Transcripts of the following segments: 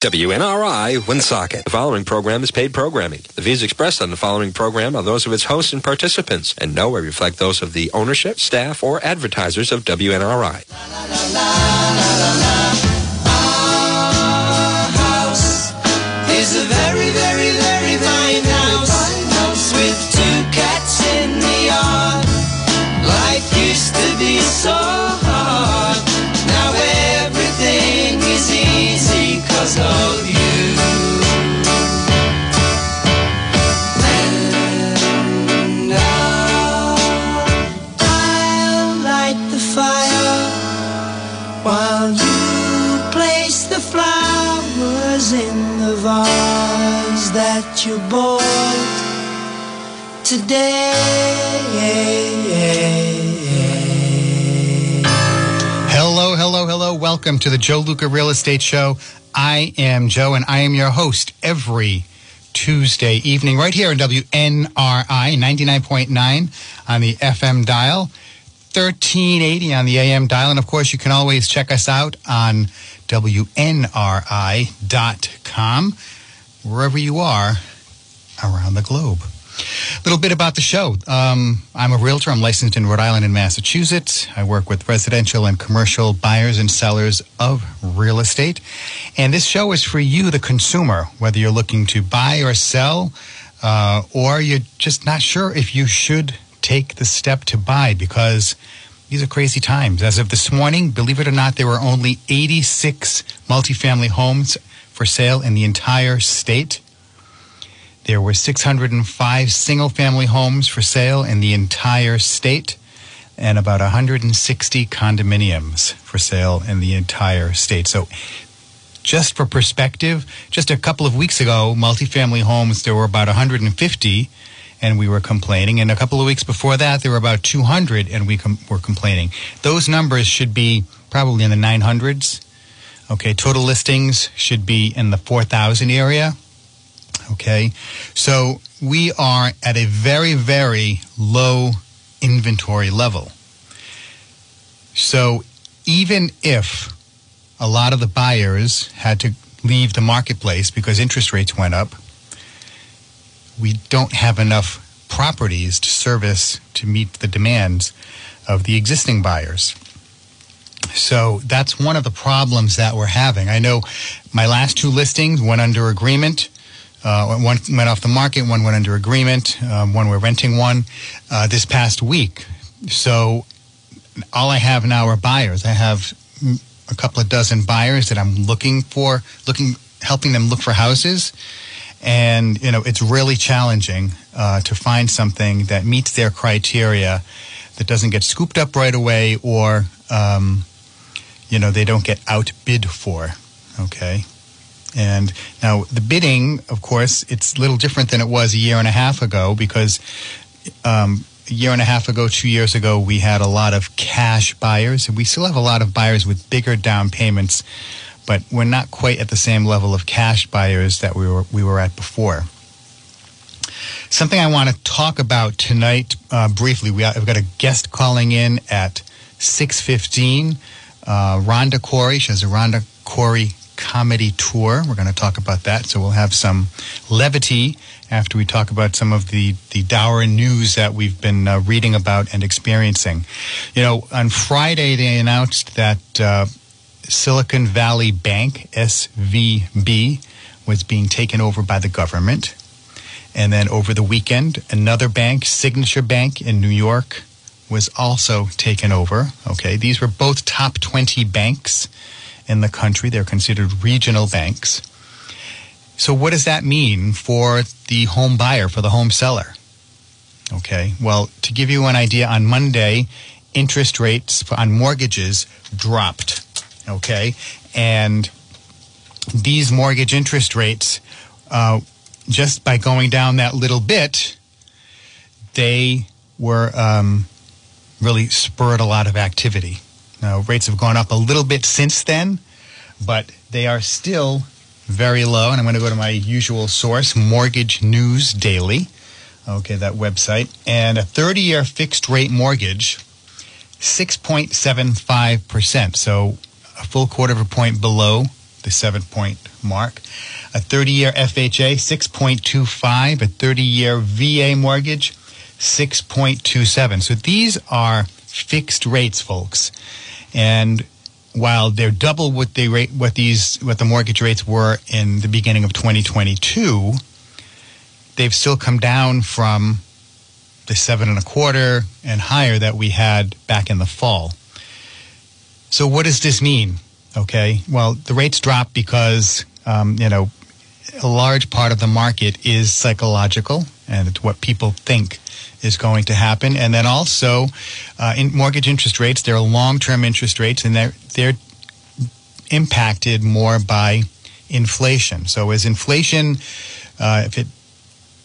WNRI Woonsocket. The following program is paid programming. The views expressed on the following program are those of its hosts and participants and nowhere reflect those of the ownership, staff, or advertisers of WNRI. is today. Hello, hello, hello. Welcome to the Joe Luca Real Estate Show. I am Joe, and I am your host every Tuesday evening right here on WNRI 99.9 on the FM dial, 1380 on the AM dial. And of course, you can always check us out on WNRI.com, wherever you are around the globe. A little bit about the show. Um, I'm a realtor. I'm licensed in Rhode Island and Massachusetts. I work with residential and commercial buyers and sellers of real estate. And this show is for you, the consumer, whether you're looking to buy or sell, uh, or you're just not sure if you should take the step to buy because these are crazy times. As of this morning, believe it or not, there were only 86 multifamily homes for sale in the entire state. There were 605 single family homes for sale in the entire state and about 160 condominiums for sale in the entire state. So, just for perspective, just a couple of weeks ago, multifamily homes, there were about 150 and we were complaining. And a couple of weeks before that, there were about 200 and we com- were complaining. Those numbers should be probably in the 900s. Okay, total listings should be in the 4,000 area. Okay, so we are at a very, very low inventory level. So even if a lot of the buyers had to leave the marketplace because interest rates went up, we don't have enough properties to service to meet the demands of the existing buyers. So that's one of the problems that we're having. I know my last two listings went under agreement. Uh, one went off the market, one went under agreement, um, one we're renting one uh, this past week. So all I have now are buyers. I have a couple of dozen buyers that I'm looking for, looking, helping them look for houses. And, you know, it's really challenging uh, to find something that meets their criteria that doesn't get scooped up right away or, um, you know, they don't get outbid for. Okay. And now the bidding, of course, it's a little different than it was a year and a half ago because um, a year and a half ago, two years ago, we had a lot of cash buyers, and we still have a lot of buyers with bigger down payments, but we're not quite at the same level of cash buyers that we were we were at before. Something I want to talk about tonight uh, briefly. We have got a guest calling in at six fifteen. Uh, Rhonda Corey. She has a Rhonda Corey comedy tour. We're going to talk about that. So we'll have some levity after we talk about some of the, the dour news that we've been uh, reading about and experiencing. You know, on Friday, they announced that uh, Silicon Valley Bank, SVB, was being taken over by the government. And then over the weekend, another bank, Signature Bank in New York, was also taken over. Okay, these were both top 20 banks in the country. They're considered regional banks. So, what does that mean for the home buyer, for the home seller? Okay, well, to give you an idea, on Monday, interest rates on mortgages dropped. Okay, and these mortgage interest rates, uh, just by going down that little bit, they were um, really spurred a lot of activity. Now, rates have gone up a little bit since then, but they are still very low. And I'm going to go to my usual source, Mortgage News Daily. Okay, that website. And a 30 year fixed rate mortgage, 6.75%. So a full quarter of a point below the seven point mark. A 30 year FHA, 6.25. A 30 year VA mortgage, 6.27. So these are fixed rates, folks. And while they're double what they rate, what these, what the mortgage rates were in the beginning of 2022, they've still come down from the seven and a quarter and higher that we had back in the fall. So what does this mean? Okay, well, the rates drop because um, you know a large part of the market is psychological, and it's what people think is going to happen. And then also, uh, in mortgage interest rates, they're long-term interest rates, and they're they're impacted more by inflation. So as inflation, uh, if it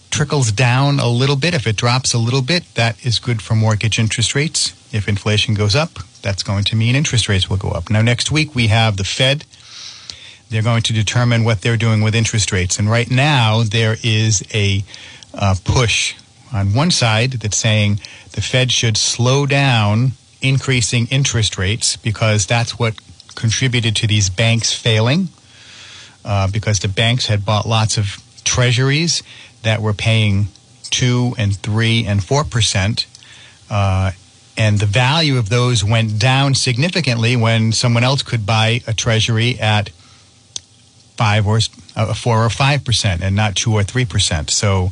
trickles down a little bit, if it drops a little bit, that is good for mortgage interest rates. If inflation goes up, that's going to mean interest rates will go up. Now, next week we have the Fed. They're going to determine what they're doing with interest rates. And right now, there is a uh, push on one side that's saying the Fed should slow down increasing interest rates because that's what contributed to these banks failing. Uh, because the banks had bought lots of treasuries that were paying two and three and four percent, uh, and the value of those went down significantly when someone else could buy a treasury at five or uh, four or five percent and not two or three percent. So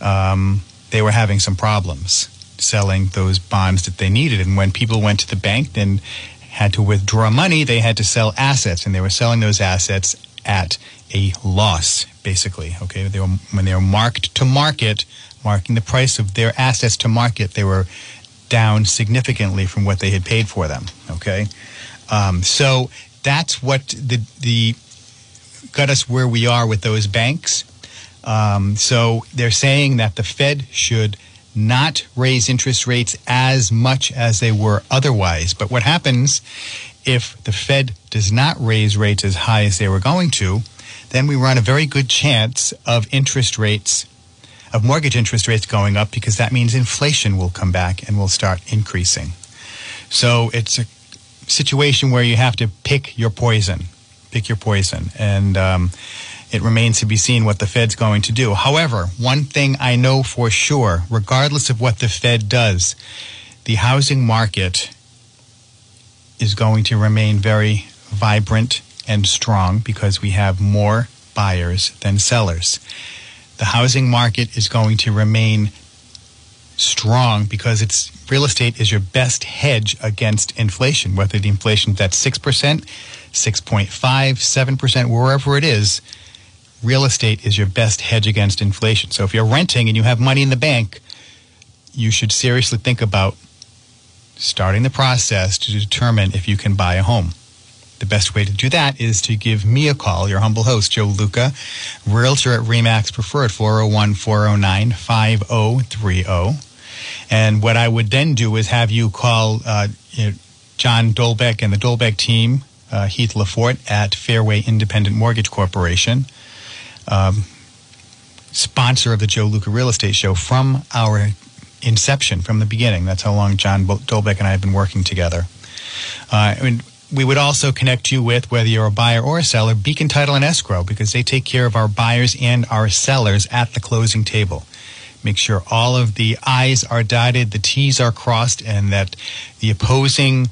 um, they were having some problems selling those bonds that they needed, and when people went to the bank and had to withdraw money, they had to sell assets, and they were selling those assets at a loss, basically. Okay, they were when they were marked to market, marking the price of their assets to market, they were down significantly from what they had paid for them. Okay, um, so that's what the the got us where we are with those banks. Um, so they're saying that the Fed should not raise interest rates as much as they were otherwise. But what happens if the Fed does not raise rates as high as they were going to? Then we run a very good chance of interest rates, of mortgage interest rates going up because that means inflation will come back and will start increasing. So it's a situation where you have to pick your poison, pick your poison. And, um, it remains to be seen what the Fed's going to do. However, one thing I know for sure, regardless of what the Fed does, the housing market is going to remain very vibrant and strong because we have more buyers than sellers. The housing market is going to remain strong because it's real estate is your best hedge against inflation, whether the inflation that's 6%, 6.5, 7%, wherever it is real estate is your best hedge against inflation. So if you're renting and you have money in the bank, you should seriously think about starting the process to determine if you can buy a home. The best way to do that is to give me a call, your humble host, Joe Luca, realtor at REMAX Preferred, 401 409 5030. And what I would then do is have you call uh, John Dolbeck and the Dolbeck team, uh, Heath Lafort at Fairway Independent Mortgage Corporation um, sponsor of the Joe Luca Real Estate Show from our inception, from the beginning. That's how long John Dolbeck and I have been working together. Uh, we would also connect you with, whether you're a buyer or a seller, Beacon Title and Escrow, because they take care of our buyers and our sellers at the closing table. Make sure all of the I's are dotted, the T's are crossed, and that the opposing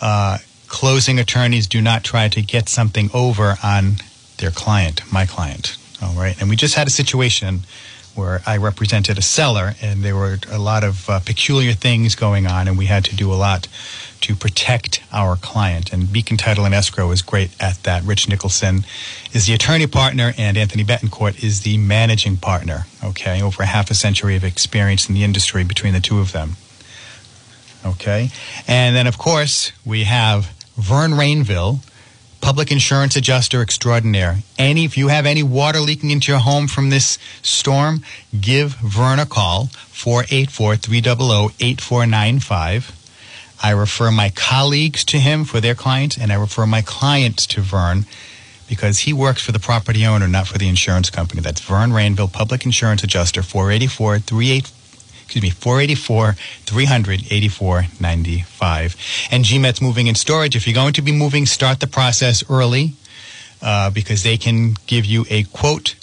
uh, closing attorneys do not try to get something over on their client, my client. All right. And we just had a situation where I represented a seller, and there were a lot of uh, peculiar things going on, and we had to do a lot to protect our client. And Beacon Title and Escrow is great at that. Rich Nicholson is the attorney partner, and Anthony Betancourt is the managing partner. Okay, over a half a century of experience in the industry between the two of them. Okay, and then of course we have Vern Rainville public insurance adjuster extraordinaire. Any, if you have any water leaking into your home from this storm, give Vern a call, 484-300-8495. I refer my colleagues to him for their clients, and I refer my clients to Vern because he works for the property owner, not for the insurance company. That's Vern Rainville, public insurance adjuster, 484 384 excuse me, 484 384 95. And GMET's moving in storage. If you're going to be moving, start the process early. uh, because they can give you a quote.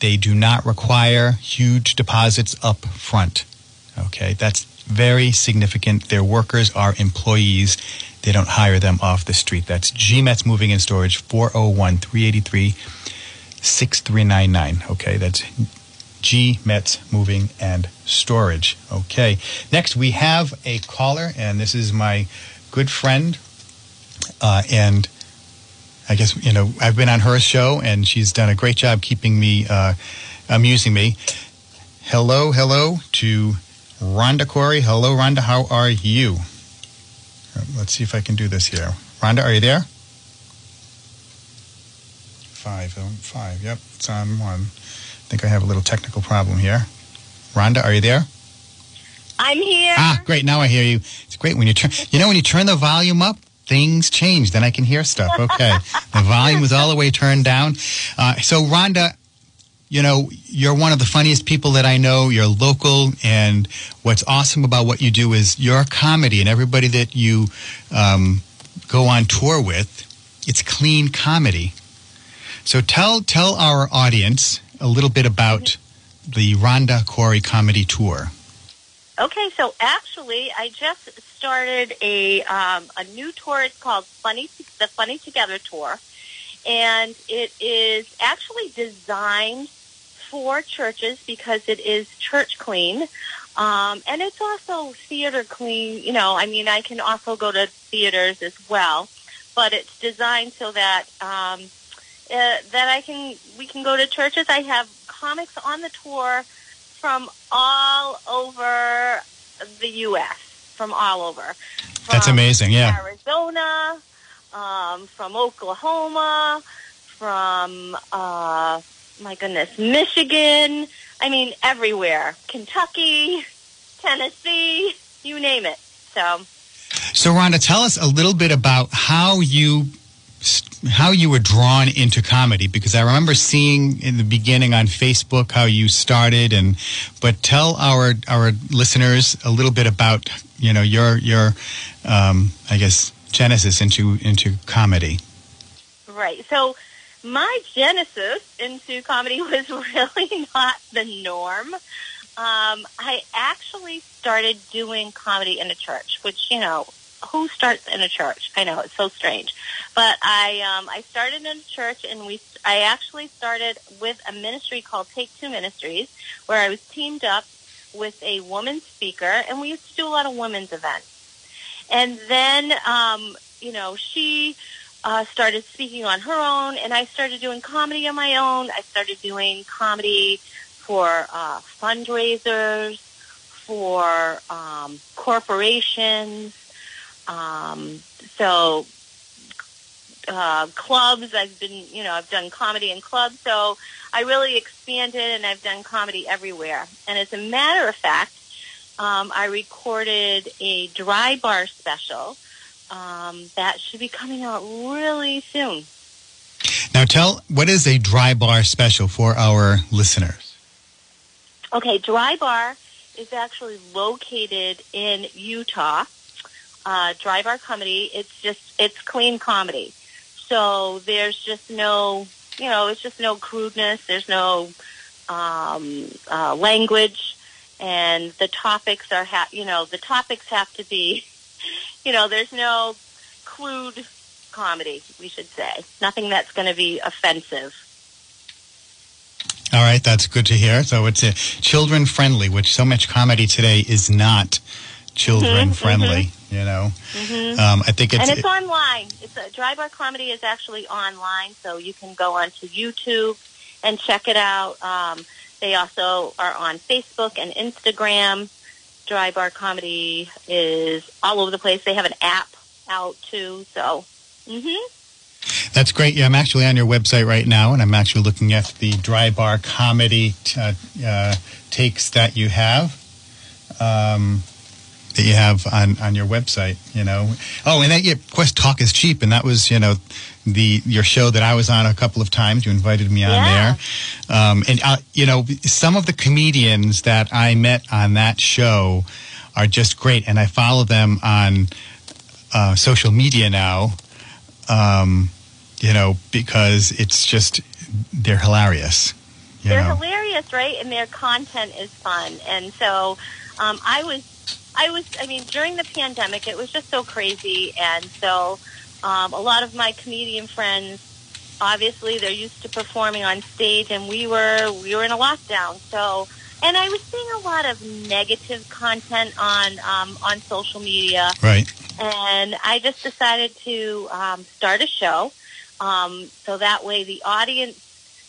They do not require huge deposits up front. Okay, that's very significant. Their workers are employees. They don't hire them off the street. That's GMET's Moving and Storage, 401 383 6399. Okay, that's G Metz Moving and Storage. Okay. Next, we have a caller, and this is my good friend. Uh, and I guess, you know, I've been on her show, and she's done a great job keeping me, uh, amusing me. Hello, hello to Rhonda Corey. Hello, Rhonda. How are you? Uh, Let's see if I can do this here. Rhonda, are you there? Five, five. Yep, it's on one. I think I have a little technical problem here. Rhonda, are you there? I'm here. Ah, great. Now I hear you. It's great when you turn. You know, when you turn the volume up, things change. Then I can hear stuff. Okay, the volume was all the way turned down. Uh, so, Rhonda, you know, you're one of the funniest people that I know. You're local, and what's awesome about what you do is your comedy, and everybody that you um, go on tour with, it's clean comedy. So, tell tell our audience a little bit about the Rhonda Corey Comedy Tour. Okay, so actually, I just started a um, a new tour. It's called Funny the Funny Together Tour, and it is actually designed for churches because it is church clean, um, and it's also theater clean. You know, I mean, I can also go to theaters as well, but it's designed so that um, uh, that I can we can go to churches. I have comics on the tour from all over the U.S. From all over. That's amazing, yeah. Arizona, um, from Oklahoma, from uh, my goodness, Michigan. I mean, everywhere. Kentucky, Tennessee, you name it. So. So, Rhonda, tell us a little bit about how you how you were drawn into comedy because I remember seeing in the beginning on Facebook how you started and but tell our our listeners a little bit about you know your your um, I guess genesis into into comedy. Right. So my genesis into comedy was really not the norm. Um, I actually started doing comedy in a church, which you know who starts in a church? I know it's so strange, but I um, I started in a church, and we I actually started with a ministry called Take Two Ministries, where I was teamed up with a woman speaker, and we used to do a lot of women's events. And then, um, you know, she uh, started speaking on her own, and I started doing comedy on my own. I started doing comedy for uh, fundraisers, for um, corporations. Um, so uh, clubs, I've been, you know, I've done comedy in clubs. So I really expanded, and I've done comedy everywhere. And as a matter of fact, um, I recorded a dry bar special um, that should be coming out really soon. Now, tell what is a dry bar special for our listeners. Okay, Dry Bar is actually located in Utah. Uh, Dry Bar Comedy, it's just, it's clean comedy. So there's just no, you know, it's just no crudeness. There's no um, uh, language. And the topics are, ha- you know, the topics have to be, you know, there's no crude comedy, we should say. Nothing that's going to be offensive. All right, that's good to hear. So it's a children friendly, which so much comedy today is not children Mhm, friendly. You know, hmm um, I think it's, and it's online. It's a Dry Bar Comedy is actually online, so you can go onto YouTube and check it out. Um, they also are on Facebook and Instagram. Dry Bar Comedy is all over the place. They have an app out too. So, hmm That's great. Yeah, I'm actually on your website right now, and I'm actually looking at the dry bar comedy uh, uh, takes that you have. Um, that you have on, on your website, you know. Oh, and that yeah, Quest Talk is cheap, and that was you know the your show that I was on a couple of times. You invited me on Yeah. there, um, and uh, you know some of the comedians that I met on that show are just great, and I follow them on uh, social media now. Um, you know, because it's just they're hilarious. You they're know. hilarious, right? And their content is fun. And so um, I was, I was, I mean, during the pandemic, it was just so crazy. And so um, a lot of my comedian friends, obviously, they're used to performing on stage, and we were, we were in a lockdown. So, and I was seeing a lot of negative content on um, on social media Right. and I just decided to um, start a show, um, so that way the audience,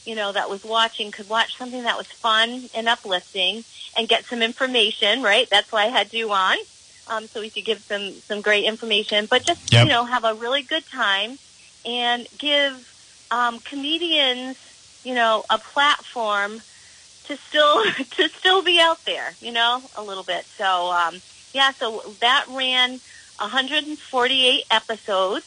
you know, that was watching could watch something that was fun and uplifting and get some information. Right? That's why I had you on, um, so we could give some some great information, but just Yep. you know have a really good time and give um, comedians, you know, a platform to still to still be out there, you know, a little bit. So um, yeah, so that ran 148 episodes.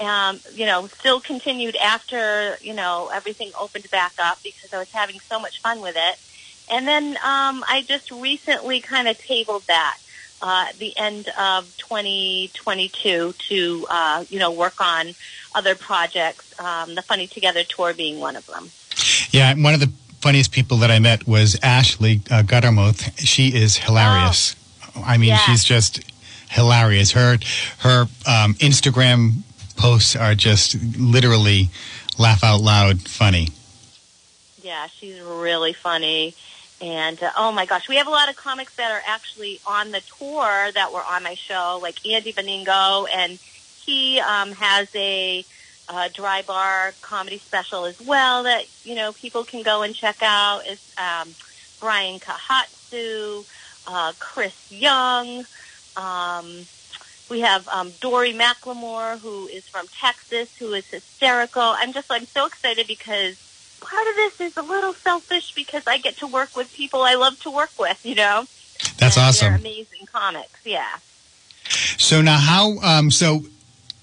Um, you know, still continued after you know everything opened back up because I was having so much fun with it. And then um, I just recently kind of tabled that uh, at the end of 2022 to uh, you know work on other projects. Um, the Funny Together tour being one of them. Yeah, one of the funniest people that I met was Ashley uh, Guttermouth. She is hilarious. Oh. I mean, Yeah. she's just hilarious. Her her um, Instagram posts are just literally laugh out loud funny. Yeah, she's really funny. And uh, oh my gosh, we have a lot of comics that are actually on the tour that were on my show, like Andy Beningo, and he um, has a uh, dry bar comedy special as well that you know people can go and check out. Is um, Brian Kahatsu, uh, Chris Young. Um, we have um, Dory McLemore, who is from Texas, who is hysterical. I'm just I'm so excited because part of this is a little selfish because I get to work with people I love to work with. You know, That's And awesome. Amazing comics. Yeah. So now, how? Um, so,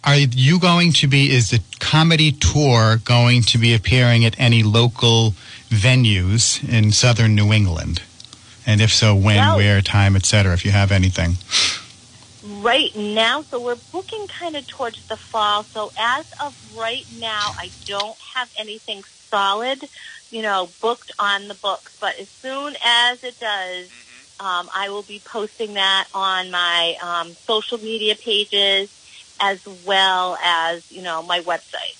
are you going to be? Is the comedy tour going to be appearing at any local venues in southern New England? And if so, when, No. where, time, etc. If you have anything. Right now, so we're booking kind of towards the fall. So as of right now, I don't have anything solid, you know, booked on the books. But as soon as it does, um, I will be posting that on my um, social media pages as well as, you know, my website.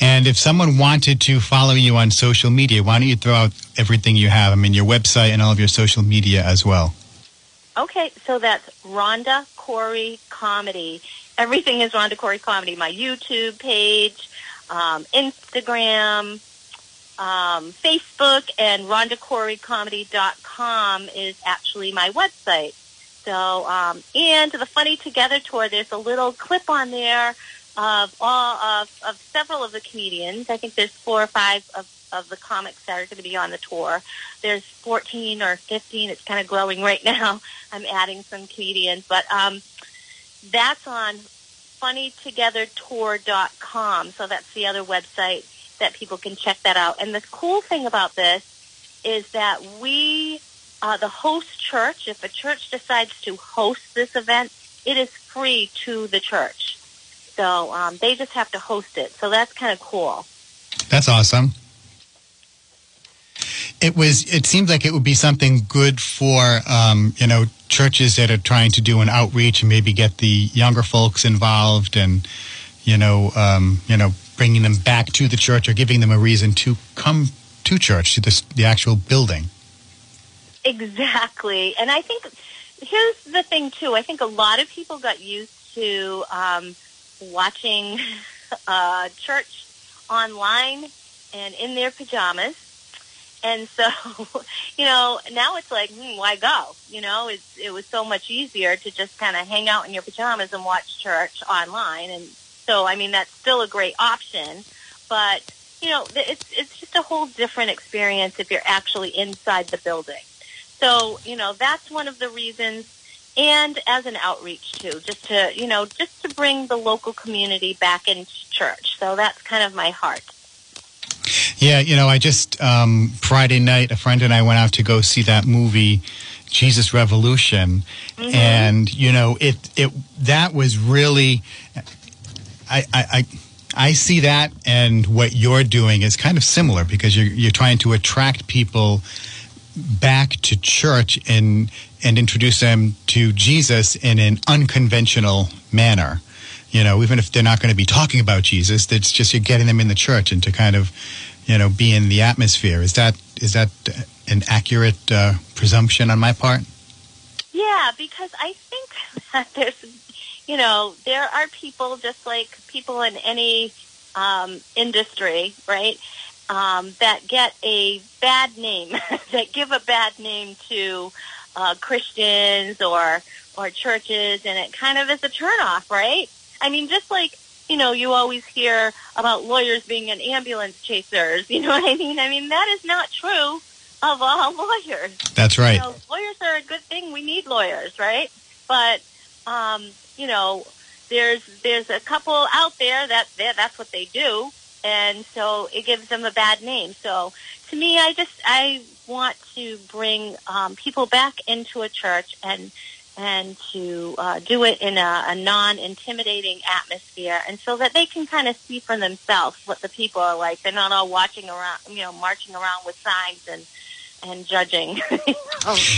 And if someone wanted to follow you on social media, why don't you throw out everything you have? I mean, your website and all of your social media as well. Okay, so that's Rhonda Corey Comedy. Everything is Rhonda Corey Comedy. My YouTube page, um, Instagram, um, Facebook, and RhondaCoreyComedy.com is actually my website. So, um, and the Funny Together tour, there's a little clip on there of all of, of several of the comedians. I think there's four or five of, of the comics that are going to be on the tour. There's 14 or 15. It's kind of growing right now. I'm adding some comedians, but um, that's on funnytogethertour.com. So that's the other website that people can check that out. And the cool thing about this is that we, uh, the host church, if a church decides to host this event, it is free to the church. So um, they just have to host it. So that's kind of cool. That's awesome. It was. It seems like it would be something good for um, you know churches that are trying to do an outreach and maybe get the younger folks involved and you know um, you know bringing them back to the church or giving them a reason to come to church to this, the actual building. Exactly. And I think here's the thing too. I think a lot of people got used to um, watching uh, church online and in their pajamas. And so, you know, now it's like, hmm, why go? You know, it's, it was so much easier to just kind of hang out in your pajamas and watch church online. And so, I mean, that's still a great option. But, you know, it's, it's just a whole different experience if you're actually inside the building. So, you know, that's one of the reasons. And as an outreach too, just to, you know, just to bring the local community back into church. So that's kind of my heart. Yeah, you know, I just um, Friday night, a friend and I went out to go see that movie, Jesus Revolution, and you know, it it that was really, I I. I I see that and what you're doing is kind of similar because you're you're trying to attract people back to church and and introduce them to Jesus in an unconventional manner. You know, even if they're not going to be talking about Jesus, it's just you're getting them in the church and to kind of, you know, be in the atmosphere. Is that is that an accurate uh, presumption on my part? Yeah, because I think that there's, you know, there are people just like people in any um, industry, right? Um, that get a bad name, that give a bad name to uh, Christians or or churches, and it kind of is a turnoff, right? I mean, just like you know, you always hear about lawyers being an ambulance chasers. You know what I mean? I mean that is not true of all lawyers. That's right. You know, lawyers are a good thing. We need lawyers, right? But um, you know, there's there's a couple out there that that- that's what they do, and so it gives them a bad name. So to me, I just I want to bring um, people back into a church and and to uh, do it in a, a non-intimidating atmosphere, and so that they can kind of see for themselves what the people are like. They're not all watching around, you know, marching around with signs and and judging. you.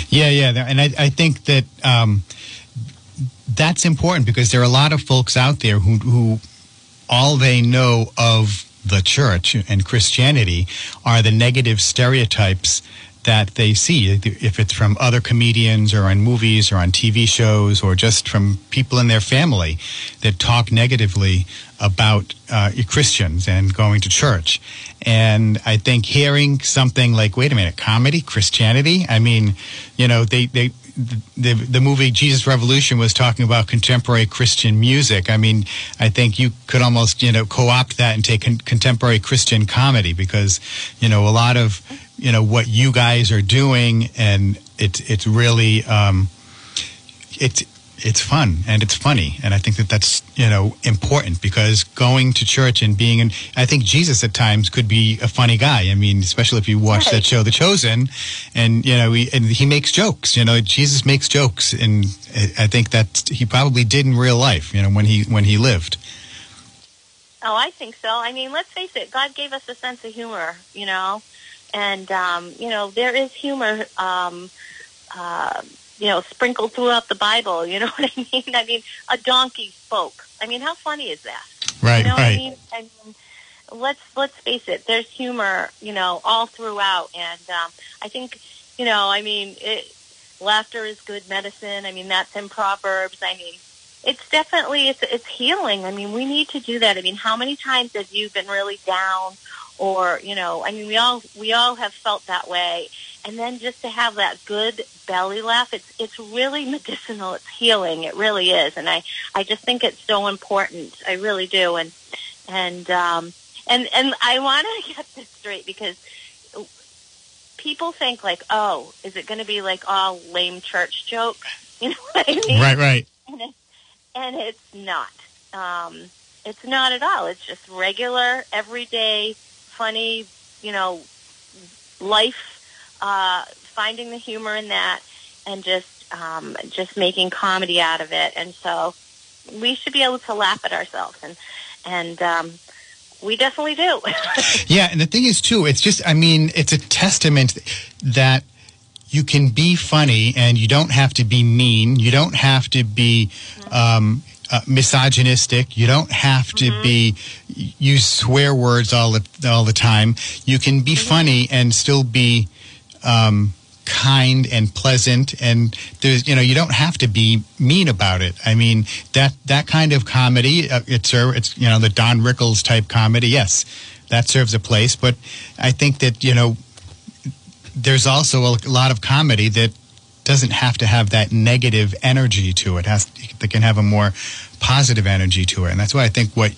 Yeah, yeah, and I, I think that um, that's important because there are a lot of folks out there who, who all they know of the church and Christianity are the negative stereotypes that they see, if it's from other comedians or on movies or on TV shows or just from people in their family that talk negatively about uh, Christians and going to church. And I think hearing something like, wait a minute, comedy, Christianity? I mean, you know, they, they, the, the movie Jesus Revolution was talking about contemporary Christian music. I mean, I think you could almost, you know, co-opt that and take con- contemporary Christian comedy because, you know, a lot of, you know, what you guys are doing and it's, it's really, um, it's, it's fun and it's funny. And I think that that's, you know, important because going to church and being in, I think Jesus at times could be a funny guy. I mean, especially if you watch that show, The Chosen, and, you know, he, and he makes jokes, you know, Jesus makes jokes. And I I think that he probably did in real life, you know, when he, when he lived. Oh, I think so. I mean, let's face it. God gave us a sense of humor, you know, and um, you know there is humor, um, uh, you know, sprinkled throughout the Bible. You know what I mean? I mean, a donkey spoke. I mean, how funny is that? Right, you know what right. I mean? I mean, let's let's face it. There's humor, you know, all throughout, and um, I think, you know, I mean, it, laughter is good medicine. I mean, that's in Proverbs. I mean, it's definitely it's it's healing. I mean, we need to do that. I mean, how many times have you been really down, or you know, I mean, we all we all have felt that way, and then just to have that good belly laugh, it's it's really medicinal. It's healing. It really is, and I I just think it's so important. I really do, and and um and and I want to get this straight because people think like, oh, is it going to be like all lame church jokes? You know what I mean? Right, right. and, it, and it's not. Um, it's not at all. It's just regular, everyday, funny, you know, life. Uh, finding the humor in that, and just um, just making comedy out of it. And so we should be able to laugh at ourselves, and and um, we definitely do. Yeah, and the thing is too, it's just I mean, it's a testament that you can be funny and you don't have to be mean. You don't have to be um, uh, misogynistic. You don't have to be use swear words all the all the time. You can be funny and still be um, kind and pleasant and there's you know you don't have to be mean about it. I mean that that kind of comedy uh, it's it's you know the don rickles type comedy yes that serves a place but i think that you know there's also a lot of comedy that doesn't have to have that negative energy to it has that can have a more positive energy to it and that's why i think what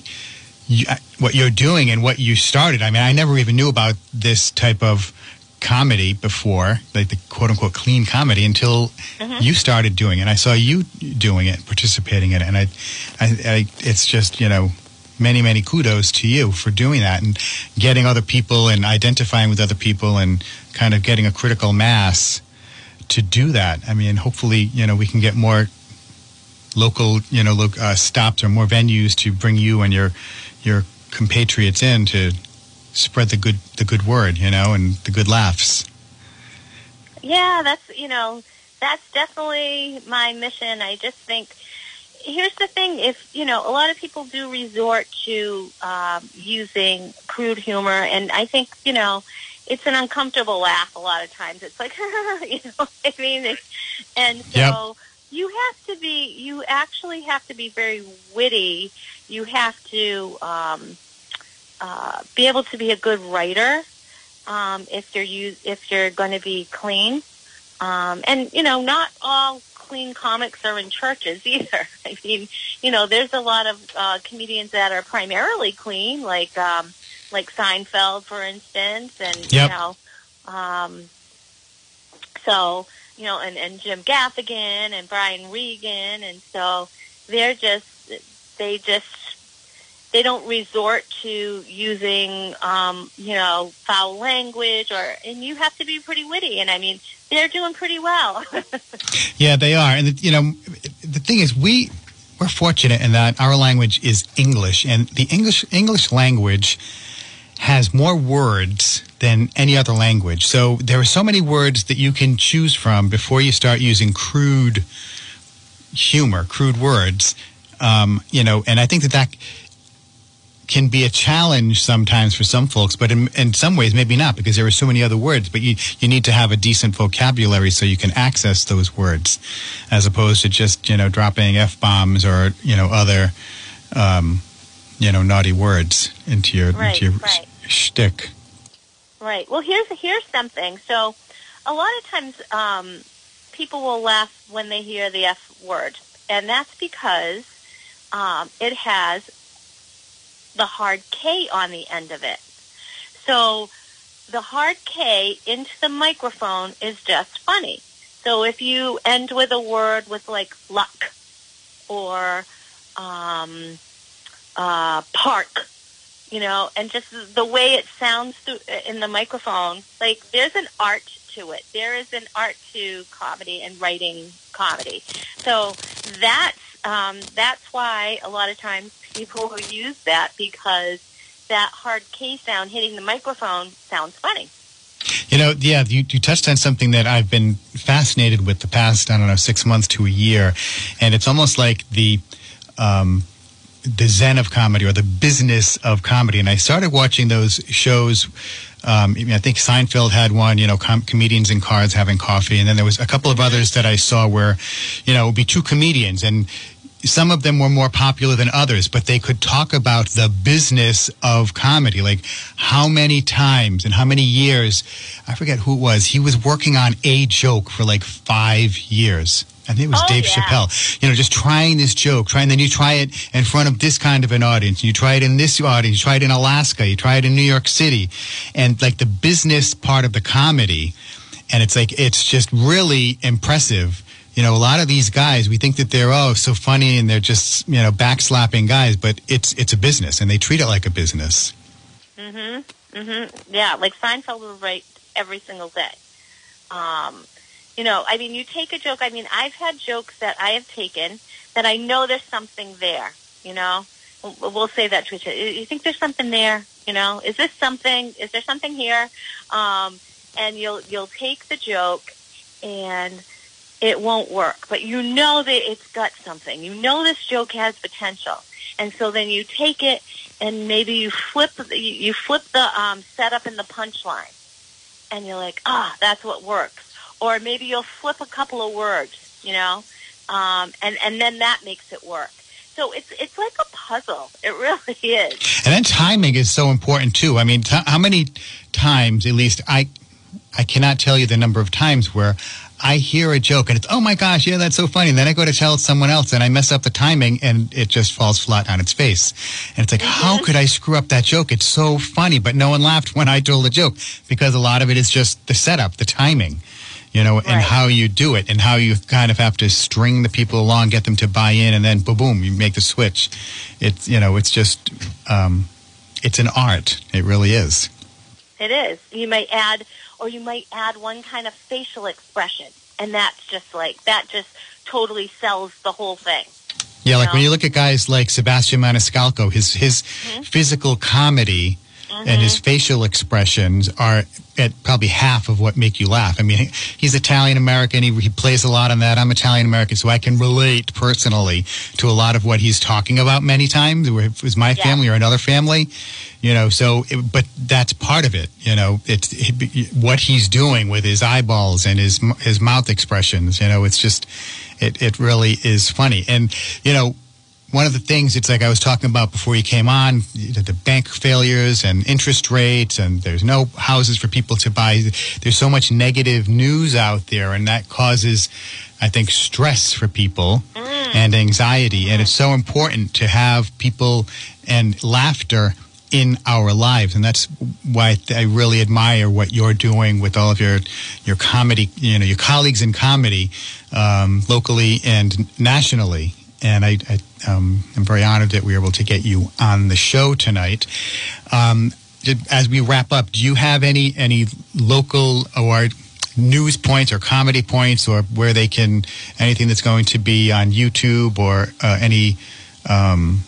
you, what you're doing and what you started i mean i never even knew about this type of comedy before like the quote unquote clean comedy until you started doing it. I saw you doing it participating in it and I, I i it's just you know many many kudos to you for doing that and getting other people and identifying with other people and kind of getting a critical mass to do that. I mean hopefully you know we can get more local you know lo- uh, stops or more venues to bring you and your your compatriots in to spread the good the good word, you know, and the good laughs. Yeah, that's you know that's definitely my mission. I just think here's the thing: if you know, a lot of people do resort to um, using crude humor, and I think you know it's an uncomfortable laugh a lot of times. It's like, you know, what I mean, It's- and so Yep. you have to be, you actually have to be very witty. You have to um, uh, be able to be a good writer um, if you're use, if you're going to be clean. Um, and you know, not all clean comics are in churches either. I mean, you know, there's a lot of uh, comedians that are primarily clean, like um, like Seinfeld, for instance, and Yep. you know, um, so you know, and and Jim Gaffigan and Brian Regan, and so they're just they just they don't resort to using um, you know foul language or and you have to be pretty witty and I mean they're doing pretty well. Yeah, they are, and you know, the thing is, we we're fortunate in that our language is English, and the English English language has more words than any other language. So there are so many words that you can choose from before you start using crude humor, crude words. Um, you know, and I think that that can be a challenge sometimes for some folks, but in, in some ways maybe not because there are so many other words. But you you need to have a decent vocabulary so you can access those words, as opposed to just you know dropping f bombs or you know other um, you know naughty words into your Right, into your right. shtick. Right. Well, here's here's something. So, a lot of times, um, people will laugh when they hear the F word, and that's because um, it has the hard K on the end of it. So, the hard K into the microphone is just funny. So, if you end with a word with like luck or um, uh, park, you know, and just the way it sounds through, in the microphone, like there's an art to it. There is an art to comedy and writing comedy. So that's um, that's why a lot of times people will use that because that hard K sound hitting the microphone sounds funny. You know, yeah, you, you touched on something that I've been fascinated with the past, I don't know, six months to a year. And it's almost like the, um, the zen of comedy or the business of comedy. And I started watching those shows. Um, I, think Seinfeld had one, you know, com- comedians in cars having coffee. And then there was a couple of others that I saw where, you know, it would be two comedians and some of them were more popular than others, but they could talk about the business of comedy. Like how many times and how many years, I forget who it was, he was working on a joke for like five years. I think it was Oh, Dave yeah. Chappelle. You know, just trying this joke, trying, then you try it in front of this kind of an audience. You try it in this audience, you try it in Alaska, you try it in New York City. And like the business part of the comedy, and it's like, it's just really impressive you know, a lot of these guys, we think that they're oh so funny and they're just you know backslapping guys, but it's it's a business and they treat it like a business. Mm-hmm. Mm-hmm. Yeah, like Seinfeld would write every single day. Um, you know, I mean, you take a joke. I mean, I've had jokes that I have taken that I know there's something there. You know, we'll say that to each other. You think there's something there? You know, is this something? Is there something here? Um, and you'll you'll take the joke and it won't work, but you know that it's got something. You know this joke has potential, and so then you take it and maybe you flip you flip the um, setup and the punchline, and you're like, ah, that's what works. Or maybe you'll flip a couple of words, you know, um, and and then that makes it work. So it's it's like a puzzle. It really is. And then timing is so important too. I mean, t- how many times, at least I, I cannot tell you the number of times where I hear a joke and it's oh my gosh, yeah, that's so funny. And then I go to tell someone else and I mess up the timing and it just falls flat on its face. And it's like, how could I screw up that joke? It's so funny, but no one laughed when I told the joke because a lot of it is just the setup, the timing. You know, and how you do it, and how you kind of have to string the people along, get them to buy in, and then boom, boom, you make the switch. It's you know, it's just um, it's an art. It really is. It is. You may add, or you might add one kind of facial expression, and that's just like that. Just totally sells the whole thing. Yeah, like know? when you look at guys like Sebastian Maniscalco, his his Mm-hmm. physical comedy and his mm-hmm. facial expressions are at probably half of what make you laugh. I mean, he's Italian American. He, he plays a lot on that. I'm Italian American, so I can relate personally to a lot of what he's talking about many times. Where it was my Yeah. family or another family, you know. So, it, but that's part of it. You know, it's it, what he's doing with his eyeballs and his his mouth expressions. You know, it's just it it really is funny. And you know, one of the things it's like I was talking about before you came on the bank failures and interest rates and there's no houses for people to buy. There's so much negative news out there and that causes I think stress for people and anxiety. And it's so important to have people and laughter in our lives. And that's why I really admire what you're doing with all of your your comedy you know your colleagues in comedy um, locally and nationally and I, I um, am very honored that we were able to get you on the show tonight. Um, did, as we wrap up, do you have any any local or news points or comedy points or where they can anything that's going to be on YouTube or uh, any um,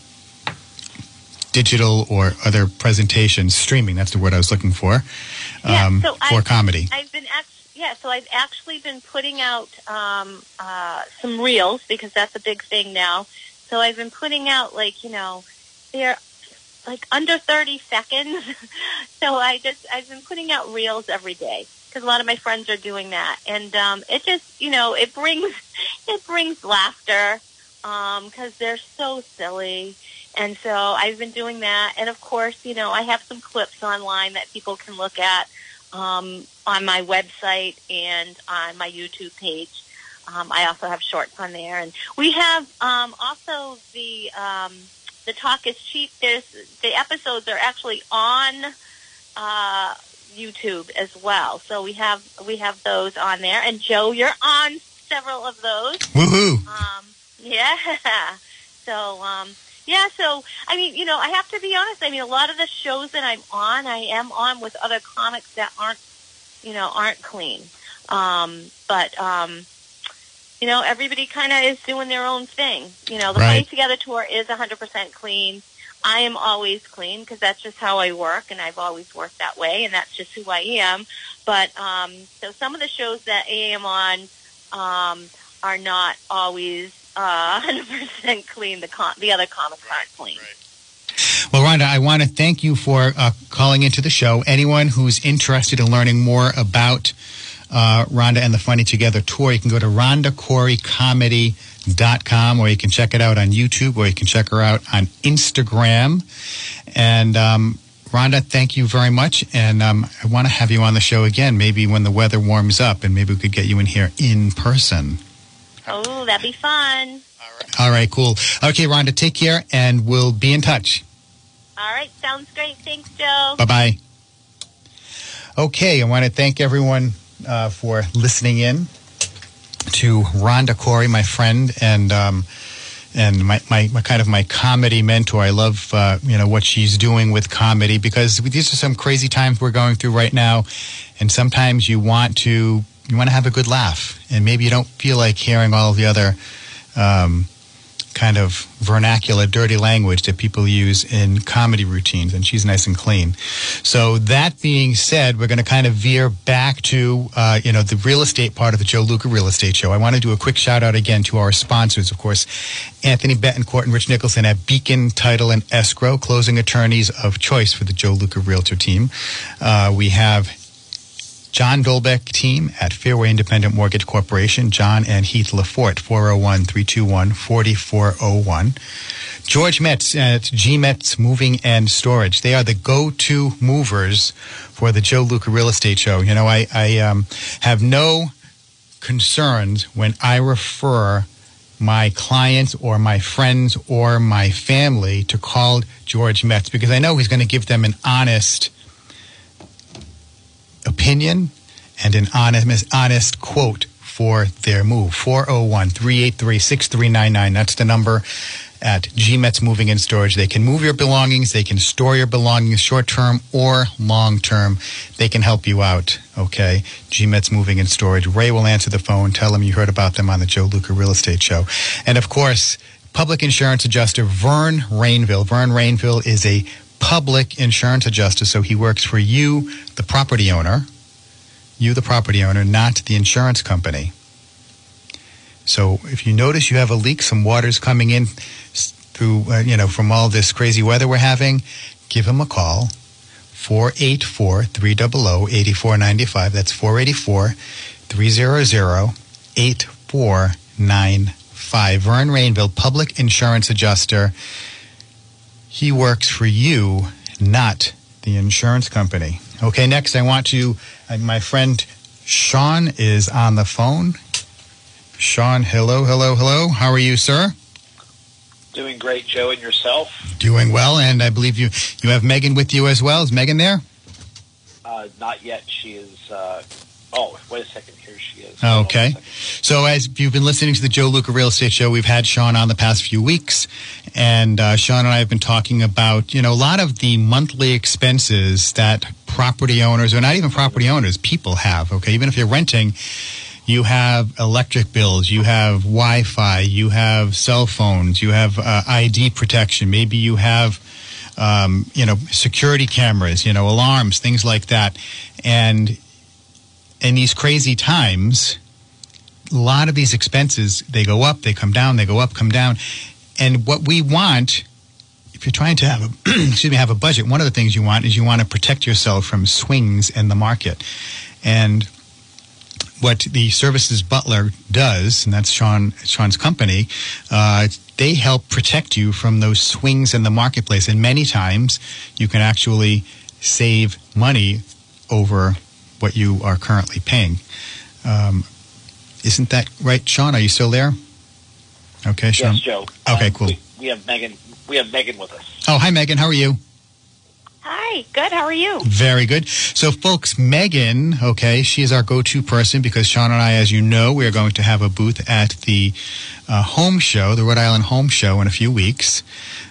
digital or other presentations streaming? That's the word I was looking for. Yeah, um, so for I- comedy. I've been act- yeah, so I've actually been putting out um, uh, some reels because that's a big thing now. So I've been putting out like you know they're like under thirty seconds. so I just I've been putting out reels every day because a lot of my friends are doing that, and um, it just you know it brings it brings laughter because they're so silly. And so I've been doing that, and of course, you know, I have some clips online that people can look at um, on my website and on my YouTube page. Um, I also have shorts on there, and we have um, also the um, the talk is cheap. There's the episodes are actually on uh, YouTube as well, so we have we have those on there. And Joe, you're on several of those. Woohoo! Um, yeah. So, um, yeah, so, I mean, you know, I have to be honest. I mean, a lot of the shows that I'm on, I am on with other comics that aren't, you know, aren't clean. Um, but, um, you know, everybody kind of is doing their own thing. You know, the Right. Funny Together tour is 100% clean. I am always clean because that's just how I work, and I've always worked that way, and that's just who I am. But um, so some of the shows that I am on um, are not always uh, 100% clean. The com- the other comics aren't clean. Well, Rhonda, I want to thank you for uh, calling into the show. Anyone who's interested in learning more about uh, Rhonda and the Funny Together tour, you can go to rhondacoreycomedy.com or you can check it out on YouTube or you can check her out on Instagram. And um, Rhonda, thank you very much. And um, I want to have you on the show again, maybe when the weather warms up and maybe we could get you in here in person. Oh, that'd be fun. All right. All right, cool. Okay, Rhonda, take care and we'll be in touch. All right, sounds great. Thanks, Joe. Bye bye. Okay, I want to thank everyone uh, for listening in to Rhonda Corey, my friend, and um, and my, my, my kind of my comedy mentor. I love uh, you know what she's doing with comedy because these are some crazy times we're going through right now, and sometimes you want to you want to have a good laugh, and maybe you don't feel like hearing all the other. Um, kind of vernacular, dirty language that people use in comedy routines, and she's nice and clean. So that being said, we're going to kind of veer back to uh, you know the real estate part of the Joe Luca Real Estate Show. I want to do a quick shout out again to our sponsors, of course, Anthony Betancourt and Rich Nicholson at Beacon Title and Escrow, closing attorneys of choice for the Joe Luca Realtor team. Uh, we have John Dolbeck team at Fairway Independent Mortgage Corporation, John and Heath Lafort, 401-321-4401. George Metz at G Metz Moving and Storage. They are the go-to movers for the Joe Luca Real Estate Show. You know, I, I um, have no concerns when I refer my clients or my friends or my family to call George Metz because I know he's going to give them an honest opinion and an honest, honest quote for their move. 401 383 6399. That's the number at G Metz Moving and Storage. They can move your belongings, they can store your belongings short term or long term. They can help you out, okay? G Metz Moving and Storage. Ray will answer the phone, tell them you heard about them on the Joe Luca Real Estate Show. And of course, public insurance adjuster Vern Rainville. Vern Rainville is a public insurance adjuster, so he works for you, the property owner, you, the property owner, not the insurance company. So if you notice you have a leak, some water's coming in through, uh, you know, from all this crazy weather we're having, give him a call. 484 300 8495. That's 484 300 8495. Vern Rainville, public insurance adjuster. He works for you, not the insurance company. Okay, next I want to, uh, my friend Sean is on the phone. Sean, hello, hello, hello. How are you, sir? Doing great, Joe, and yourself? Doing well, and I believe you you have Megan with you as well. Is Megan there? Uh, not yet. She is. Uh, oh, wait a second. Okay. So, as you've been listening to the Joe Luca Real Estate Show, we've had Sean on the past few weeks, and uh, Sean and I have been talking about you know a lot of the monthly expenses that property owners, or not even property owners, people have. Okay, even if you're renting. You have electric bills, you have Wi Fi, you have cell phones, you have uh, ID protection, maybe you have um, you know, security cameras, you know, alarms, things like that. And in these crazy times, a lot of these expenses, they go up, they come down, they go up, come down. And what we want, if you're trying to have a, excuse me, have a budget, one of the things you want is you want to protect yourself from swings in the market. And what the services butler does, and that's Sean Sean's company, uh, they help protect you from those swings in the marketplace. And many times, you can actually save money over what you are currently paying. Um, isn't that right, Sean? Are you still there? Okay, Sean. Yes, Joe. Okay, Um, cool. We, we have Megan. We have Megan with us. Oh, hi, Megan. How are you? Hi, good. How are you? Very good. So, folks, Megan, okay, she is our go to person because Sean and I, as you know, we are going to have a booth at the uh, home show, the Rhode Island Home Show, in a few weeks.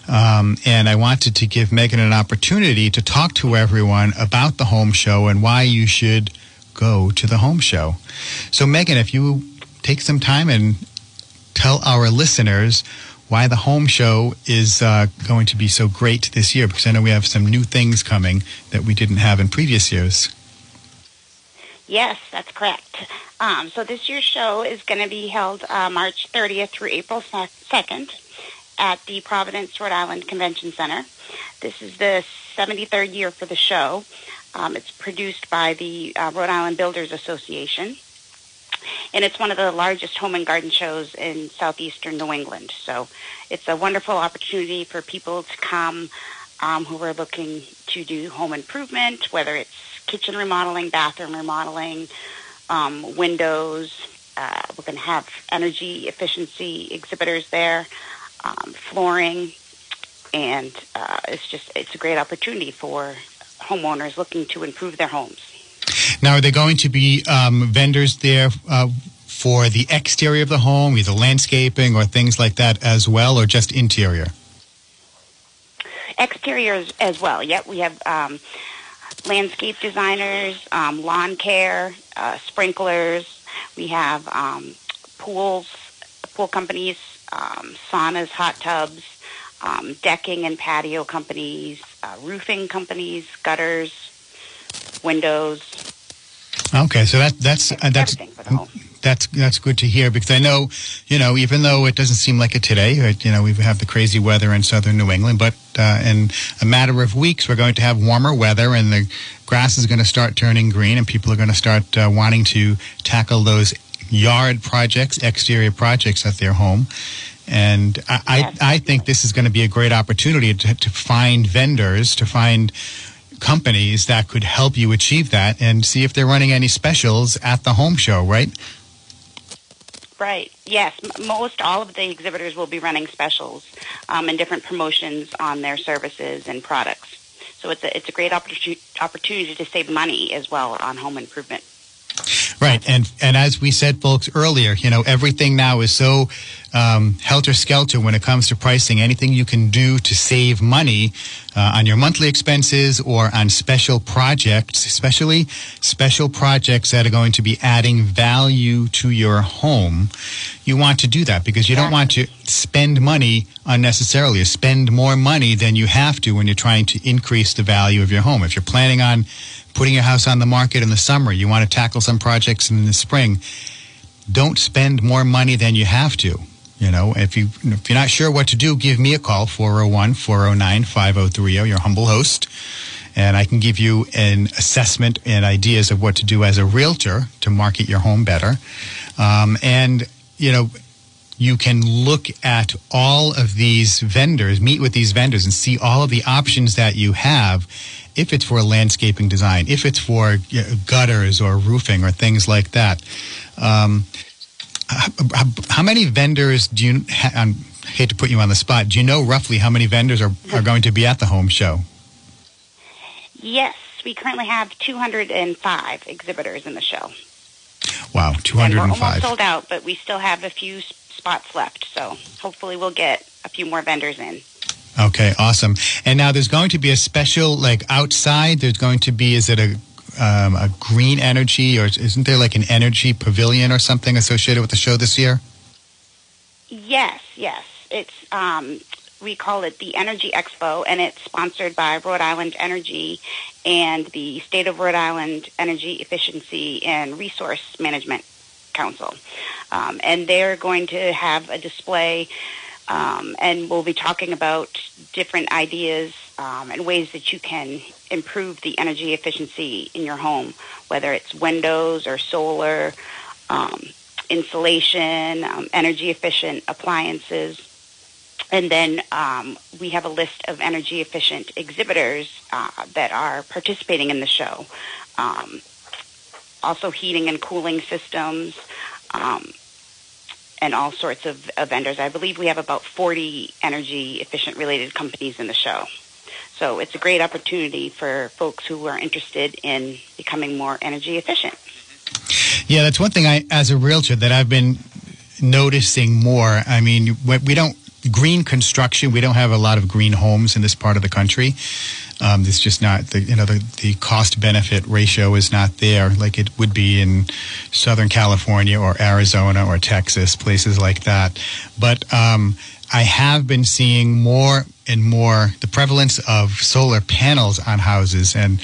Um, and I wanted to give Megan an opportunity to talk to everyone about the home show and why you should go to the home show. So, Megan, if you take some time and tell our listeners why the home show is uh, going to be so great this year, because I know we have some new things coming that we didn't have in previous years. Yes, that's correct. Um, so this year's show is going to be held uh, March 30th through April 2nd at the Providence, Rhode Island Convention Center. This is the 73rd year for the show. Um, it's produced by the uh, Rhode Island Builders Association. And it's one of the largest home and garden shows in southeastern New England. So it's a wonderful opportunity for people to come um, who are looking to do home improvement, whether it's kitchen remodeling, bathroom remodeling, um, windows. Uh, we're going to have energy efficiency exhibitors there, um, flooring, and uh, it's just it's a great opportunity for homeowners looking to improve their homes. Now, are there going to be um, vendors there uh, for the exterior of the home, either landscaping or things like that as well, or just interior? Exteriors as well. Yep, we have um, landscape designers, um, lawn care, uh, sprinklers. We have um, pools, pool companies, um, saunas, hot tubs, um, decking and patio companies, uh, roofing companies, gutters, windows, Okay, so that that's uh, that's everything for the home. that's that's good to hear because I know, you know, even though it doesn't seem like it today, uh, you know, we have the crazy weather in southern New England, but uh, in a matter of weeks, we're going to have warmer weather, and the grass is going to start turning green, and people are going to start uh, wanting to tackle those yard projects, exterior projects at their home. And I, Yes, I, I think this is going to be a great opportunity to, to find vendors, to find companies that could help you achieve that and see if they're running any specials at the home show, right? Right. Yes. Most all of the exhibitors will be running specials um, and different promotions on their services and products. So it's a it's a great opportunity opportunity to save money as well on home improvement. Right, and and as we said, folks, earlier, you know, everything now is so um, helter skelter when it comes to pricing. Anything you can do to save money uh, on your monthly expenses or on special projects, especially special projects that are going to be adding value to your home, you want to do that because you don't want to spend money unnecessarily or spend more money than you have to when you're trying to increase the value of your home. If you're planning on putting your house on the market in the summer, you want to tackle some projects in the spring, don't spend more money than you have to. You know, if you if you're not sure what to do, give me a call 401-409-5030, your humble host, and I can give you an assessment and ideas of what to do as a realtor to market your home better. Um, and you know, you can look at all of these vendors, meet with these vendors, and see all of the options that you have. If it's for landscaping design, if it's for you know, gutters or roofing or things like that. Um, how, how- how many vendors do you? I hate to put you on the spot. Do you know roughly how many vendors are, are going to be at the home show? Yes, we currently have 205 exhibitors in the show. Wow, 205. And we're almost sold out, but we still have a few spots left. So hopefully we'll get a few more vendors in. Okay, awesome. And now there's going to be a special, like outside. There's going to be. Is it a um, a green energy, or isn't there like an energy pavilion or something associated with the show this year? Yes, yes. It's um, we call it the Energy Expo, and it's sponsored by Rhode Island Energy and the State of Rhode Island Energy Efficiency and Resource Management Council. Um, and they're going to have a display, um, and we'll be talking about different ideas um, and ways that you can improve the energy efficiency in your home, whether it's windows or solar. Um, insulation, um, energy efficient appliances. And then um, we have a list of energy efficient exhibitors uh, that are participating in the show. Um, also, heating and cooling systems, and all sorts of, of vendors. I believe we have about 40 energy efficient related companies in the show. So it's a great opportunity for folks who are interested in becoming more energy efficient. Yeah, that's one thing I, as a realtor, that I've been noticing more. I mean, we we don't green construction. We don't have a lot of green homes in this part of the country. Um, it's just not the you know the, the cost benefit ratio is not there like it would be in Southern California or Arizona or Texas, places like that. But um, I have been seeing more and more the prevalence of solar panels on houses and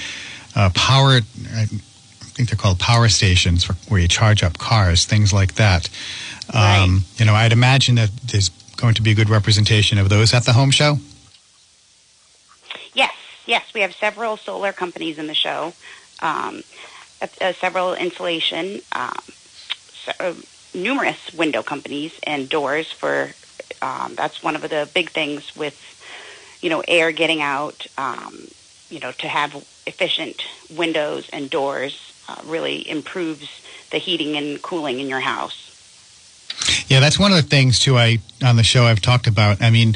uh, power. I think they're called power stations for, where you charge up cars, things like that. Um, You know, I'd imagine that there's going to be a good representation of those at the home show. Yes, yes, we have several solar companies in the show, um, uh, uh, several insulation, um, se- uh, numerous window companies and doors for. Um, that's one of the big things with, you know, air getting out. Um, you know, to have efficient windows and doors uh, really improves the heating and cooling in your house. Yeah, that's one of the things too. I on the show I've talked about. I mean,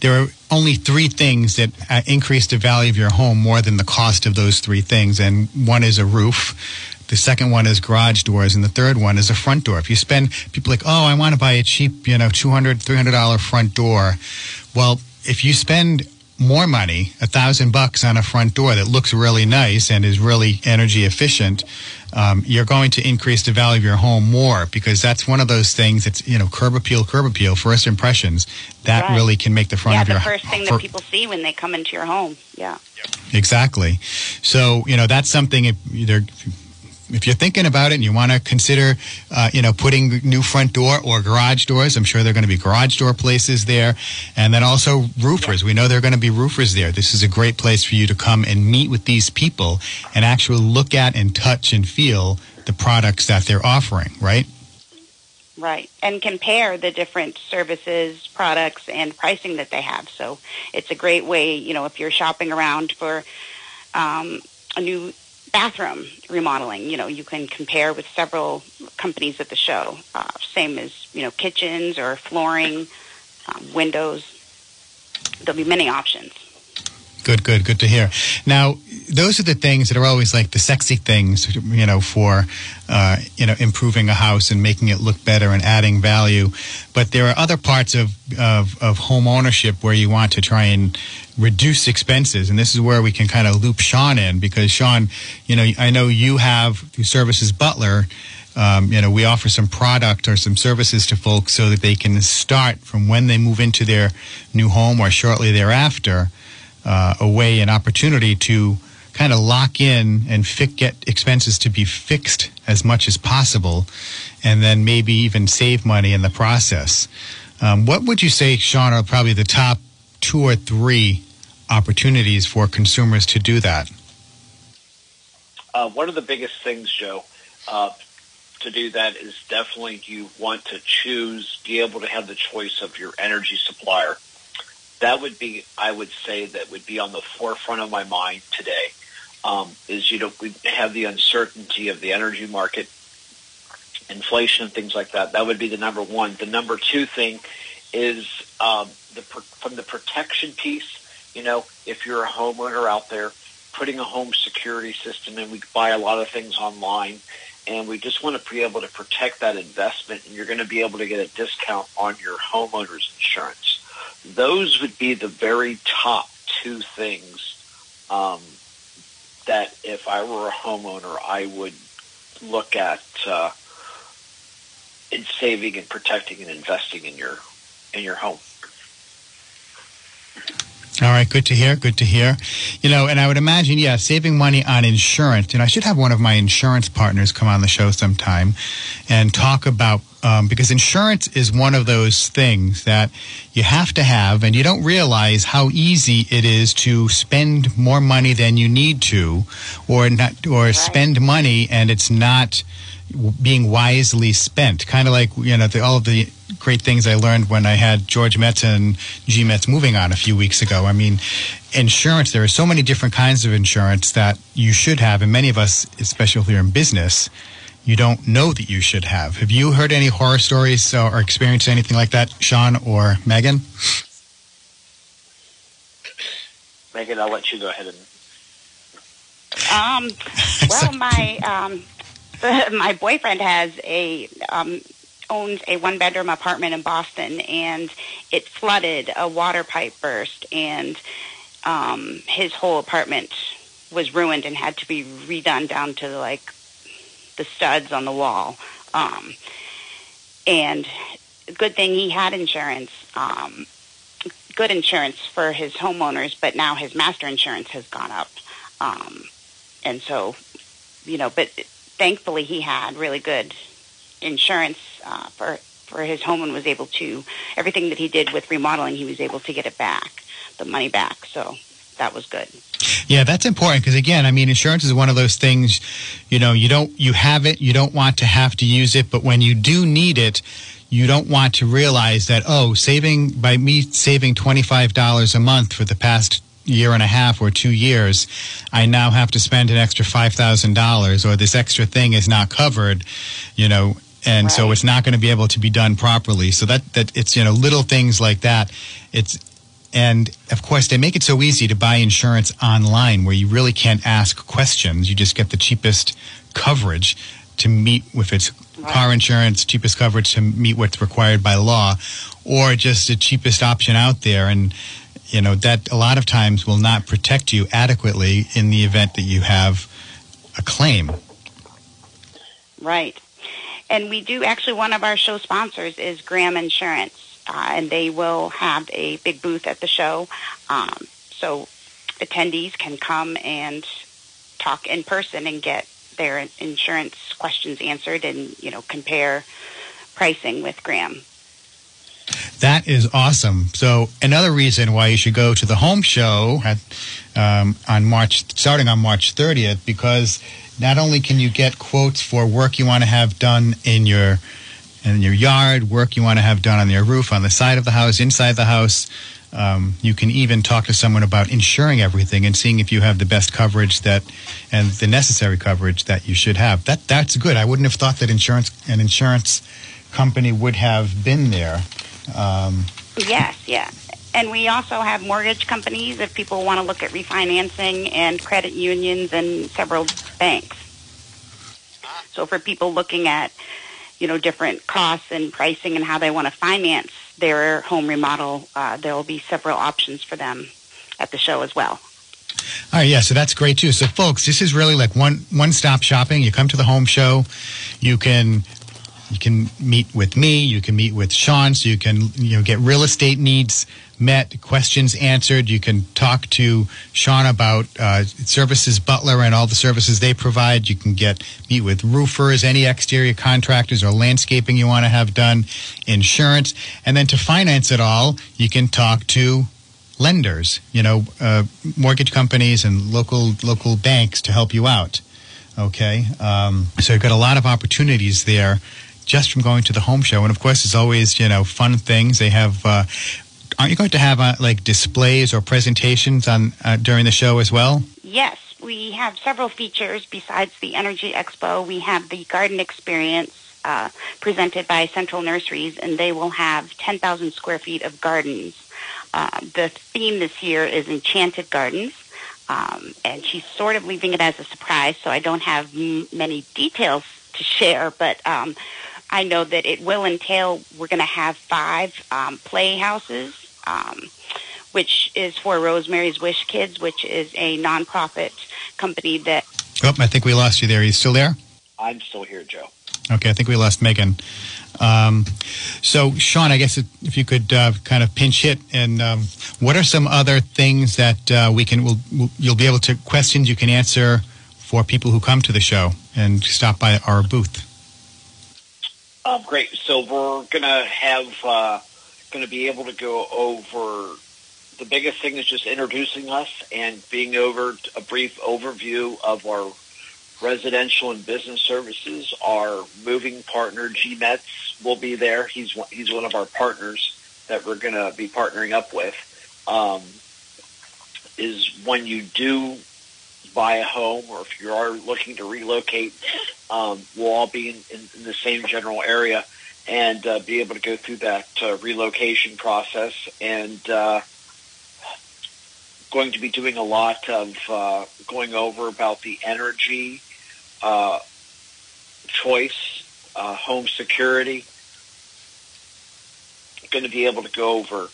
there are only three things that uh, increase the value of your home more than the cost of those three things, and one is a roof. The second one is garage doors, and the third one is a front door. If you spend, people like, oh, I want to buy a cheap, you know, two hundred, three hundred dollar front door. Well, if you spend more money, a thousand bucks on a front door that looks really nice and is really energy efficient, um, you're going to increase the value of your home more because that's one of those things that's you know curb appeal, curb appeal, first impressions. That Right. really can make the front yeah, of your the first thing that people see when they come into your home. Yeah. Exactly. So, you know, that's something if either if you're thinking about it and you want to consider, uh, you know, putting new front door or garage doors, I'm sure there are going to be garage door places there. And then also roofers. We know there are going to be roofers there. This is a great place for you to come and meet with these people and actually look at and touch and feel the products that they're offering, right? Right. And compare the different services, products, and pricing that they have. So it's a great way, you know, if you're shopping around for um, a new bathroom remodeling, you know, you can compare with several companies at the show. Uh, same as, you know, kitchens or flooring, um, windows. There'll be many options. Good, good, good to hear. Now, those are the things that are always like the sexy things, you know, for uh, you know improving a house and making it look better and adding value. But there are other parts of, of of home ownership where you want to try and reduce expenses, and this is where we can kind of loop Sean in because Sean, you know, I know you have through Services Butler. Um, you know, we offer some product or some services to folks so that they can start from when they move into their new home or shortly thereafter uh, a way, an opportunity to kind of lock in and fi- get expenses to be fixed as much as possible, and then maybe even save money in the process. Um, what would you say, Sean, are probably the top two or three opportunities for consumers to do that? Uh, one of the biggest things, Joe, uh, to do that is definitely you want to choose, be able to have the choice of your energy supplier. That would be, I would say, that would be on the forefront of my mind today. Um, is you know we have the uncertainty of the energy market, inflation, and things like that. That would be the number one. The number two thing is um, the from the protection piece. You know, if you're a homeowner out there, putting a home security system in, we buy a lot of things online and we just want to be able to protect that investment and you're going to be able to get a discount on your homeowner's insurance. Those would be the very top two things um, that if I were a homeowner, I would look at uh, in saving and protecting and investing in your in your home. All right, good to hear. Good to hear. You know, and I would imagine, yeah, saving money on insurance. And I should have one of my insurance partners come on the show sometime and talk about um, because insurance is one of those things that you have to have, and you don't realize how easy it is to spend more money than you need to, or not, or right. spend money and it's not being wisely spent. Kind of like you know the, all of the great things I learned when I had George Metz and G Metz moving on a few weeks ago. I mean, insurance. There are so many different kinds of insurance that you should have, and many of us, especially here in business. You don't know that you should have. Have you heard any horror stories or experienced anything like that, Sean or Megan? Megan, I'll let you go ahead and. Um, well, my um, my boyfriend has a um, owns a one bedroom apartment in Boston, and it flooded. A water pipe burst, and um, his whole apartment was ruined and had to be redone down to like the studs on the wall. Um, and good thing he had insurance. Um, good insurance for his homeowners, but now his master insurance has gone up. Um, and so, you know, but thankfully he had really good insurance uh, for for his home and was able to everything that he did with remodeling he was able to get it back the money back so that was good yeah that's important because again i mean insurance is one of those things you know you don't you have it you don't want to have to use it but when you do need it you don't want to realize that oh saving by me saving $25 a month for the past year and a half or two years, I now have to spend an extra five thousand dollars, or this extra thing is not covered, you know, and right. so it's not going to be able to be done properly. So that that it's you know little things like that. It's and of course they make it so easy to buy insurance online where you really can't ask questions. You just get the cheapest coverage to meet with its right. car insurance, cheapest coverage to meet what's required by law, or just the cheapest option out there and you know that a lot of times will not protect you adequately in the event that you have a claim. Right. And we do actually, one of our show sponsors is Graham Insurance, uh, and they will have a big booth at the show. Um, so attendees can come and talk in person and get their insurance questions answered and, you know, compare pricing with Graham. That is awesome. So another reason why you should go to the home show at, um, on March, starting on March 30th, because not only can you get quotes for work you want to have done in your in your yard, work you want to have done on your roof, on the side of the house, inside the house. Um, you can even talk to someone about insuring everything and seeing if you have the best coverage that and the necessary coverage that you should have. That that's good. I wouldn't have thought that insurance an insurance company would have been there. Um, yes, yeah. and we also have mortgage companies if people want to look at refinancing and credit unions and several banks. So for people looking at, you know, different costs and pricing and how they want to finance their home remodel, uh, there will be several options for them at the show as well. All right, yeah, so that's great too. So, folks, this is really like one one stop shopping. You come to the home show, you can you can meet with me, you can meet with Sean, so you can you know get real estate needs met, questions answered. You can talk to Sean about uh, services Butler and all the services they provide. You can get meet with roofers, any exterior contractors or landscaping you want to have done, insurance, and then to finance it all, you can talk to lenders, you know, uh, mortgage companies and local local banks to help you out. Okay, um, so you've got a lot of opportunities there just from going to the home show, and of course, there's always you know fun things. They have. Uh, aren't you going to have uh, like displays or presentations on uh, during the show as well? Yes, we have several features besides the Energy Expo. We have the Garden Experience uh, presented by Central Nurseries, and they will have 10,000 square feet of gardens. Uh, the theme this year is Enchanted Gardens, um, and she's sort of leaving it as a surprise, so I don't have m- many details to share, but um, I know that it will entail, we're going to have five um, playhouses, um, which is for Rosemary's Wish Kids, which is a nonprofit company that Oh, I think we lost you there. Are you still there? I'm still here, Joe. Okay, I think we lost Megan. Um, so, Sean, I guess if you could uh, kind of pinch hit, and um, what are some other things that uh, we can, we'll, we'll, you'll be able to, questions you can answer for people who come to the show and stop by our booth? Um, great. So we're gonna have uh, gonna be able to go over the biggest thing is just introducing us and being over a brief overview of our residential and business services. Our moving partner G Metz will be there. He's one, he's one of our partners that we're gonna be partnering up with. Um, is when you do buy a home or if you are looking to relocate, um, we'll all be in, in, in the same general area and uh, be able to go through that uh, relocation process and uh, going to be doing a lot of uh, going over about the energy uh, choice, uh, home security. Going to be able to go over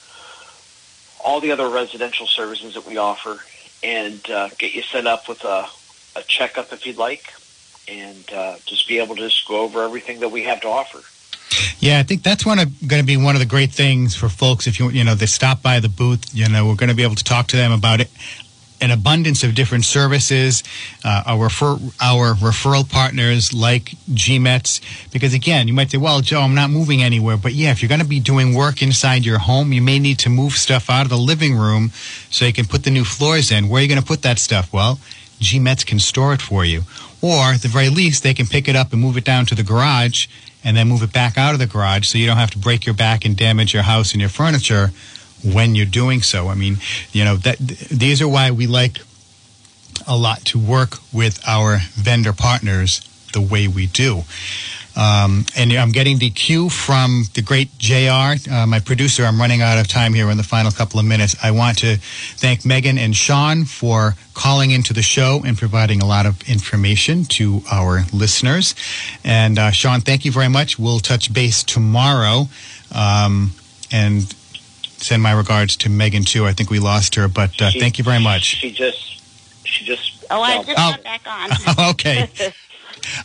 all the other residential services that we offer and get you set up with a, a checkup if you'd like, and uh, just be able to just go over everything that we have to offer. Yeah, I think that's going to be one of the great things for folks. If you you know they stop by the booth, you know we're going to be able to talk to them about it. An abundance of different services, uh, our refer our referral partners like G Metz. Because again, you might say, "Well, Joe, I'm not moving anywhere." But yeah, if you're going to be doing work inside your home, you may need to move stuff out of the living room so you can put the new floors in. Where are you going to put that stuff? Well, G Metz can store it for you, or at the very least, they can pick it up and move it down to the garage and then move it back out of the garage so you don't have to break your back and damage your house and your furniture when you're doing so. I mean, you know, that th- these are why we like a lot to work with our vendor partners the way we do. Um, and I'm getting the cue from the great JR, uh, my producer. I'm running out of time here in the final couple of minutes. I want to thank Megan and Sean for calling into the show and providing a lot of information to our listeners. And uh, Sean, thank you very much. We'll touch base tomorrow. Um, and send my regards to Megan too. I think we lost her, but uh, She- thank you very much. She just, she just. Oh, I fell just Oh. got back on. okay.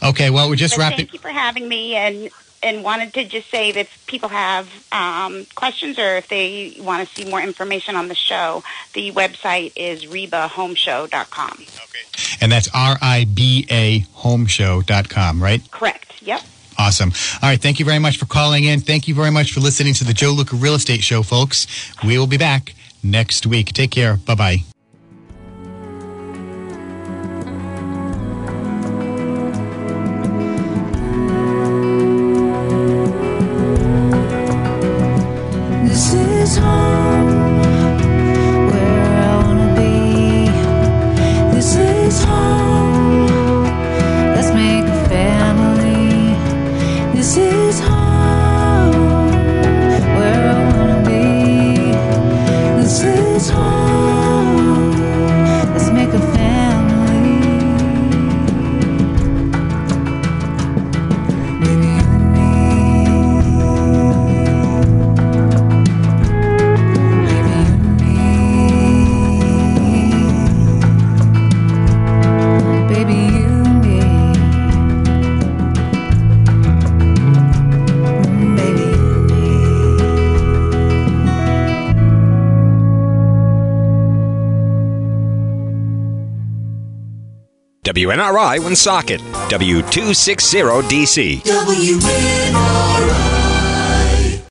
Okay. Well, we're just But wrapping. thank you for having me, and and wanted to just say that if people have um, questions or if they want to see more information on the show, the website is ribahomeshow.com. Okay. And that's R I B A homeshow.com, right? Correct. Yep. Awesome. All right. Thank you very much for calling in. Thank you very much for listening to the Joe Luca Real Estate Show, folks. We will be back next week. Take care. Bye bye. WNRI Woonsocket, W260DC. WNRI.